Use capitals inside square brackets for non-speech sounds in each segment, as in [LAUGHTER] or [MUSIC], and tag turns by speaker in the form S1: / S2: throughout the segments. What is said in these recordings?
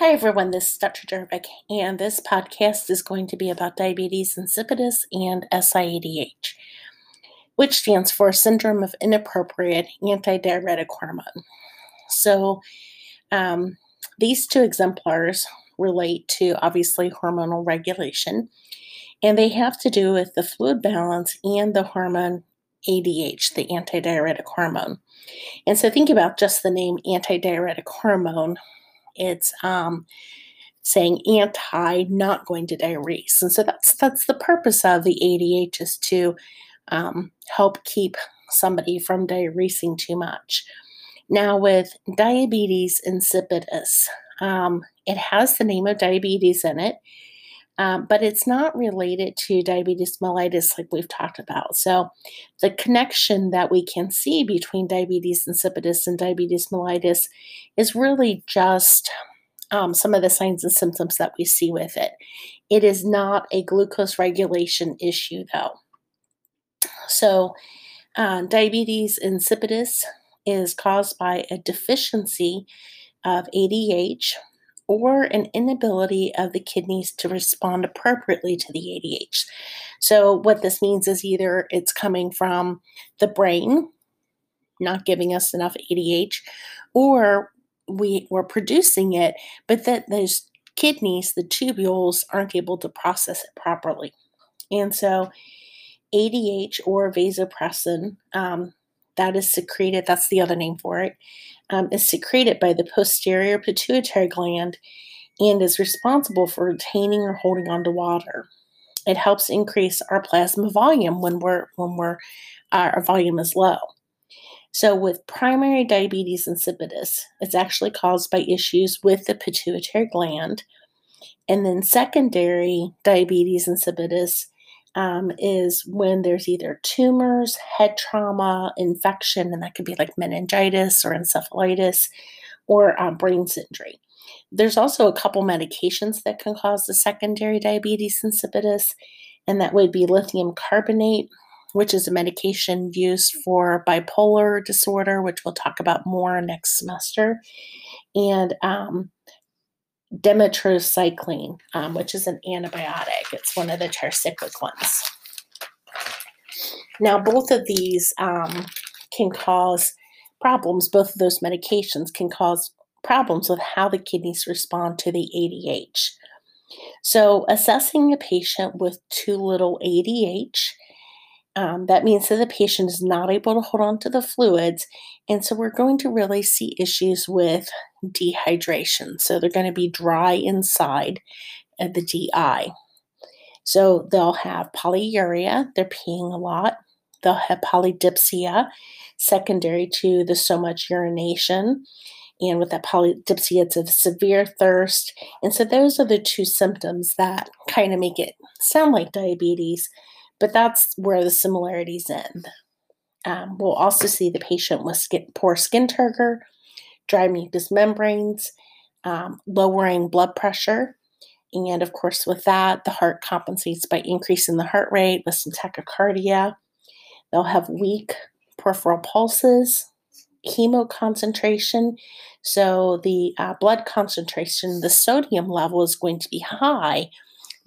S1: Hi, everyone. This is Dr. Jurevic, and this podcast is going to be about diabetes insipidus and SIADH, which stands for Syndrome of Inappropriate Antidiuretic Hormone. So, um, these two exemplars relate to obviously hormonal regulation, and they have to do with the fluid balance and the hormone ADH, the antidiuretic hormone. And so, think about just the name antidiuretic hormone it's um, saying anti, not going to diurese. And so that's that's the purpose of the ADH is to um, help keep somebody from diuresing too much. Now with diabetes insipidus, um, it has the name of diabetes in it. Um, but it's not related to diabetes mellitus like we've talked about. So, the connection that we can see between diabetes insipidus and diabetes mellitus is really just um, some of the signs and symptoms that we see with it. It is not a glucose regulation issue, though. So, uh, diabetes insipidus is caused by a deficiency of ADH, or an inability of the kidneys to respond appropriately to the ADH. So, what this means is either it's coming from the brain, not giving us enough ADH, or we, we're producing it, but that those kidneys, the tubules, aren't able to process it properly. And so, ADH or vasopressin, um, that is secreted, that's the other name for it, um, is secreted by the posterior pituitary gland and is responsible for retaining or holding on to water. It helps increase our plasma volume when we're when we're uh, our volume is low. So with primary diabetes insipidus, it's actually caused by issues with the pituitary gland. And then secondary diabetes insipidus um, is when there's either tumors, head trauma, infection, and that could be like meningitis or encephalitis or um, brain injury. There's also a couple medications that can cause the secondary diabetes insipidus, and that would be lithium carbonate, which is a medication used for bipolar disorder, which we'll talk about more next semester, and um, demeclocycline, um, which is an antibiotic. It's one of the tricyclic ones. Now, both of these um, can cause problems. Both of those medications can cause problems with how the kidneys respond to the ADH. So, assessing a patient with too little ADH um, that means that the patient is not able to hold on to the fluids. And so we're going to really see issues with dehydration. So they're going to be dry inside of the DI. So they'll have polyuria, they're peeing a lot. They'll have polydipsia, secondary to the so much urination. And with that polydipsia, it's a severe thirst. And so those are the two symptoms that kind of make it sound like diabetes but that's where the similarities end. Um, we'll also see the patient with skin, poor skin turgor, dry mucous membranes, um, lowering blood pressure. And of course, with that, the heart compensates by increasing the heart rate with some tachycardia. They'll have weak peripheral pulses, hemoconcentration. So the uh, blood concentration, the sodium level is going to be high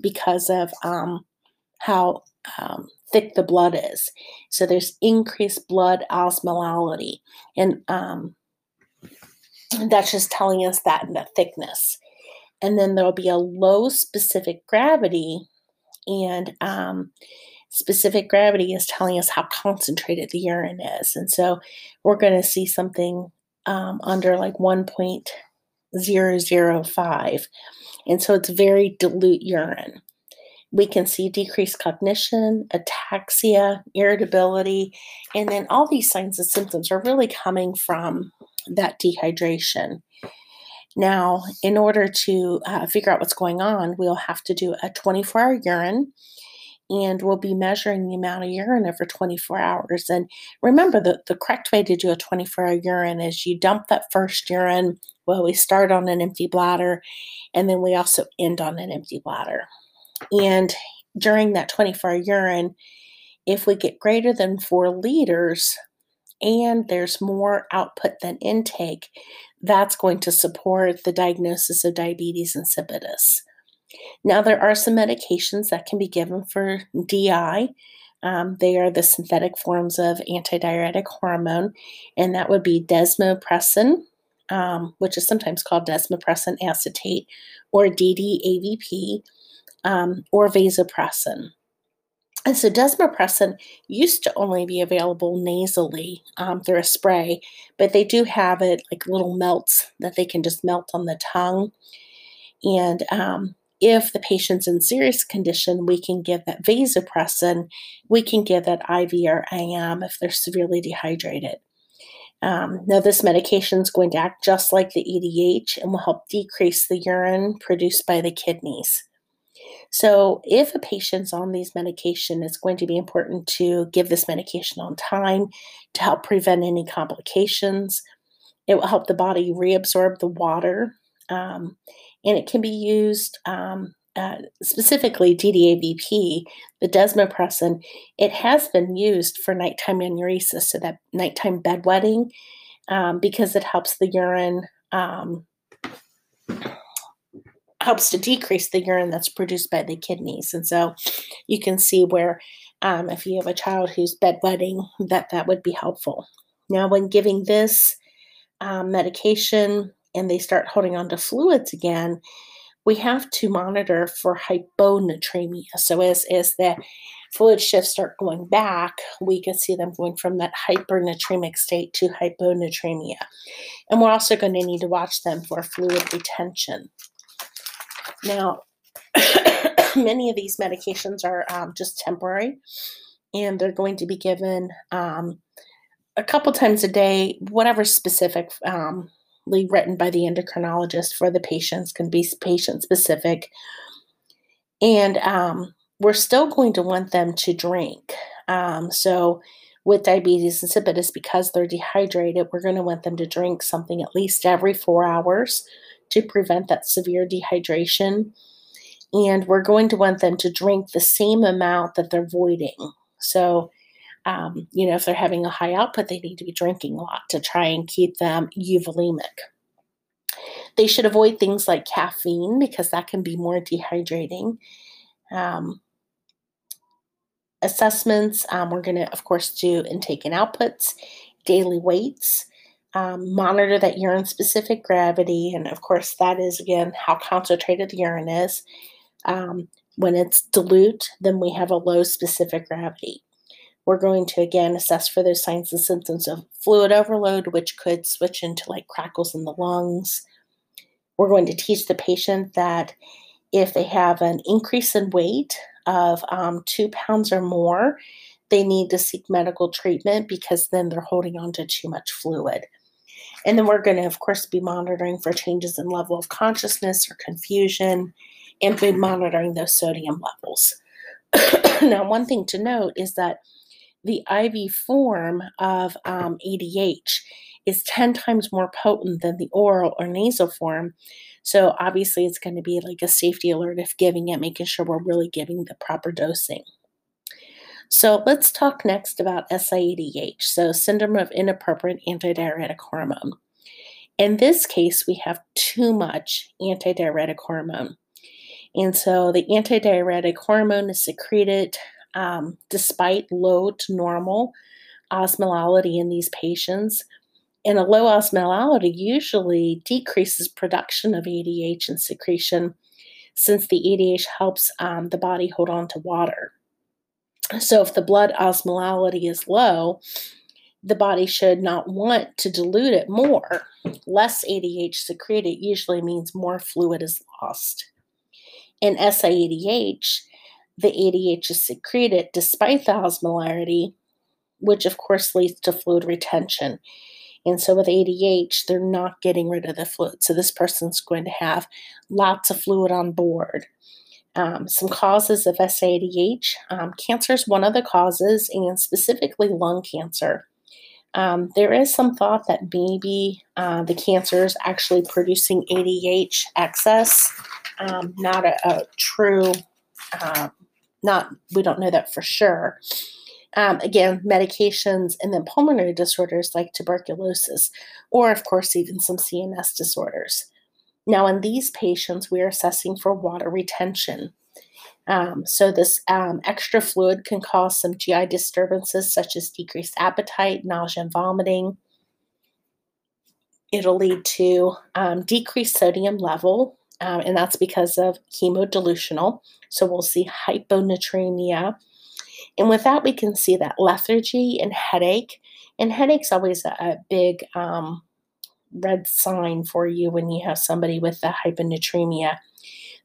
S1: because of um, how um, thick the blood is. So there's increased blood osmolality. And um, that's just telling us that in the thickness. And then there'll be a low specific gravity. And um, specific gravity is telling us how concentrated the urine is. And so we're going to see something um, under like 1.005. And so it's very dilute urine we can see decreased cognition, ataxia, irritability, and then all these signs and symptoms are really coming from that dehydration. Now, in order to uh, figure out what's going on, we'll have to do a 24 hour urine and we'll be measuring the amount of urine over 24 hours. And remember, the, the correct way to do a 24 hour urine is you dump that first urine. Well, we start on an empty bladder and then we also end on an empty bladder. And during that 24 hour urine, if we get greater than four liters and there's more output than intake, that's going to support the diagnosis of diabetes insipidus. Now, there are some medications that can be given for DI. Um, they are the synthetic forms of antidiuretic hormone, and that would be desmopressin, um, which is sometimes called desmopressin acetate, or DDAVP, um, or vasopressin. And so desmopressin used to only be available nasally um, through a spray, but they do have it like little melts that they can just melt on the tongue. And um, if the patient's in serious condition, we can give that vasopressin. We can give that IV or IM if they're severely dehydrated. Um, now, this medication is going to act just like the ADH and will help decrease the urine produced by the kidneys. So, if a patient's on these medication, it's going to be important to give this medication on time to help prevent any complications. It will help the body reabsorb the water, um, and it can be used um, uh, specifically DDAVP, the desmopressin. It has been used for nighttime enuresis, so that nighttime bedwetting, um, because it helps the urine um, helps to decrease the urine that's produced by the kidneys. And so you can see where um, if you have a child who's bedwetting, that that would be helpful. Now, when giving this um, medication and they start holding on to fluids again, we have to monitor for hyponatremia. So as, as the fluid shifts start going back, we can see them going from that hypernatremic state to hyponatremia. And we're also going to need to watch them for fluid retention. Now, [COUGHS] many of these medications are um, just temporary and they're going to be given um, a couple times a day, whatever specific um, written by the endocrinologist for the patients can be patient specific. And um, we're still going to want them to drink. Um, so, with diabetes insipidus, because they're dehydrated, we're going to want them to drink something at least every four hours to prevent that severe dehydration. And we're going to want them to drink the same amount that they're voiding. So, um, you know, if they're having a high output, they need to be drinking a lot to try and keep them euvolemic. They should avoid things like caffeine because that can be more dehydrating. Um, assessments, um, we're going to, of course, do intake and outputs, daily weights, um, monitor that urine specific gravity. And of course, that is again how concentrated the urine is. Um, when it's dilute, then we have a low specific gravity. We're going to again assess for those signs and symptoms of fluid overload, which could switch into like crackles in the lungs. We're going to teach the patient that if they have an increase in weight of um, two pounds or more, they need to seek medical treatment because then they're holding on to too much fluid. And then we're going to, of course, be monitoring for changes in level of consciousness or confusion and be monitoring those sodium levels. [CLEARS THROAT] now, one thing to note is that the IV form of um, ADH is 10 times more potent than the oral or nasal form. So, obviously, it's going to be like a safety alert if giving it, making sure we're really giving the proper dosing. So let's talk next about SIADH, so syndrome of inappropriate antidiuretic hormone. In this case, we have too much antidiuretic hormone. And so the antidiuretic hormone is secreted um, despite low to normal osmolality in these patients. And a low osmolality usually decreases production of ADH and secretion since the ADH helps um, the body hold on to water. So, if the blood osmolality is low, the body should not want to dilute it more. Less ADH secreted usually means more fluid is lost. In SIADH, the ADH is secreted despite the osmolarity, which of course leads to fluid retention. And so with ADH, they're not getting rid of the fluid. So this person's going to have lots of fluid on board. Um, some causes of SADH. Um, cancer is one of the causes, and specifically lung cancer. Um, there is some thought that maybe uh, the cancer is actually producing ADH excess. Um, not a, a true, uh, not we don't know that for sure. Um, again, medications and then pulmonary disorders like tuberculosis, or of course, even some CNS disorders. Now, in these patients, we are assessing for water retention. Um, so, this um, extra fluid can cause some GI disturbances such as decreased appetite, nausea, and vomiting. It'll lead to um, decreased sodium level, um, and that's because of hemodilutional. So, we'll see hyponatremia. And with that, we can see that lethargy and headache. And headache's always a, a big um, red sign for you when you have somebody with the hyponatremia.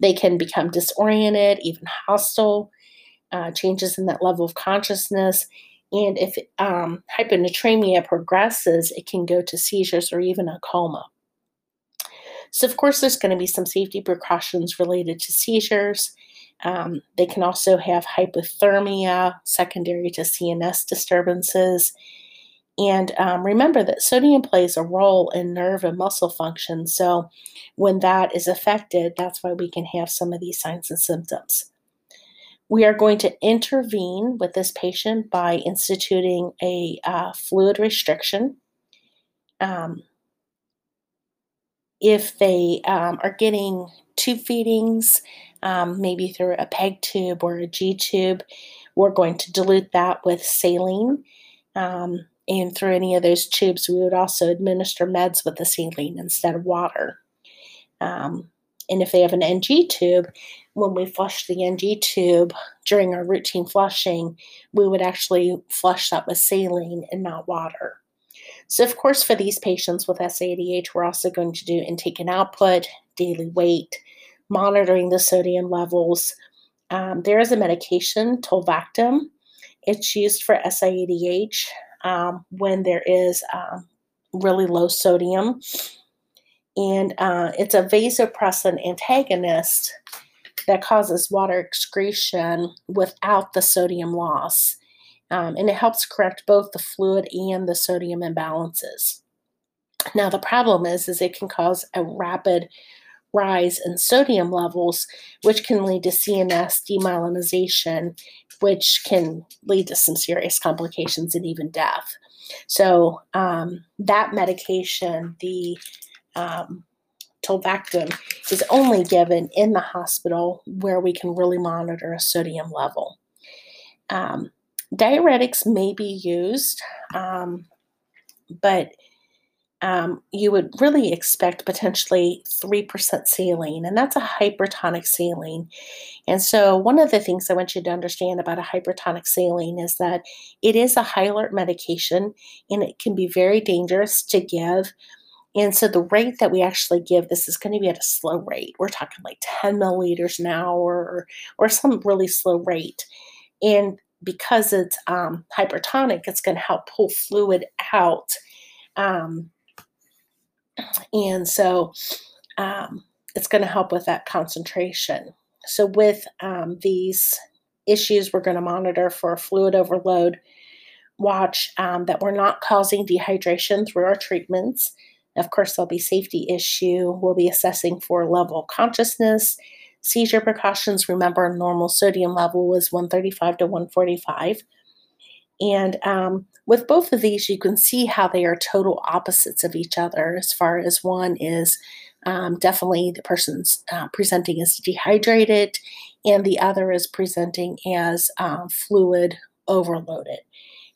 S1: They can become disoriented, even hostile, uh, changes in that level of consciousness. And if um, hyponatremia progresses, it can go to seizures or even a coma. So, of course, there's going to be some safety precautions related to seizures. Um, they can also have hypothermia secondary to CNS disturbances. And um, remember that sodium plays a role in nerve and muscle function. So, when that is affected, that's why we can have some of these signs and symptoms. We are going to intervene with this patient by instituting a uh, fluid restriction. Um, if they um, are getting tube feedings, um, maybe through a PEG tube or a G tube, we're going to dilute that with saline. Um, and through any of those tubes, we would also administer meds with the saline instead of water. Um, and if they have an NG tube, when we flush the NG tube during our routine flushing, we would actually flush that with saline and not water. So, of course, for these patients with SADH, we're also going to do intake and output, daily weight, monitoring the sodium levels. Um, there is a medication, tolvaptan. It's used for SIADH um, when there is uh, really low sodium. And uh, it's a vasopressin antagonist that causes water excretion without the sodium loss. Um, and it helps correct both the fluid and the sodium imbalances. Now the problem is, is it can cause a rapid rise in sodium levels, which can lead to CNS demyelinization, which can lead to some serious complications and even death. So, um, that medication, the um, is only given in the hospital where we can really monitor a sodium level. Um, diuretics may be used, um, but um, you would really expect potentially 3% saline, and that's a hypertonic saline. And so, one of the things I want you to understand about a hypertonic saline is that it is a high alert medication and it can be very dangerous to give. And so, the rate that we actually give this is going to be at a slow rate. We're talking like 10 milliliters an hour or, or some really slow rate. And because it's um, hypertonic, it's going to help pull fluid out. Um, and so um, it's going to help with that concentration. So, with um, these issues, we're going to monitor for fluid overload, watch um, that we're not causing dehydration through our treatments. Of course, there'll be safety issue. We'll be assessing for level of consciousness, seizure precautions. Remember, normal sodium level was 135 to 145. And um, with both of these, you can see how they are total opposites of each other as far as one is um, definitely the person's uh, presenting as dehydrated, and the other is presenting as um, fluid overloaded.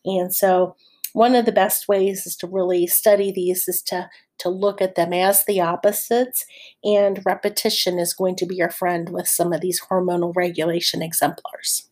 S1: And so, one of the best ways is to really study these is to to look at them as the opposites, and repetition is going to be your friend with some of these hormonal regulation exemplars.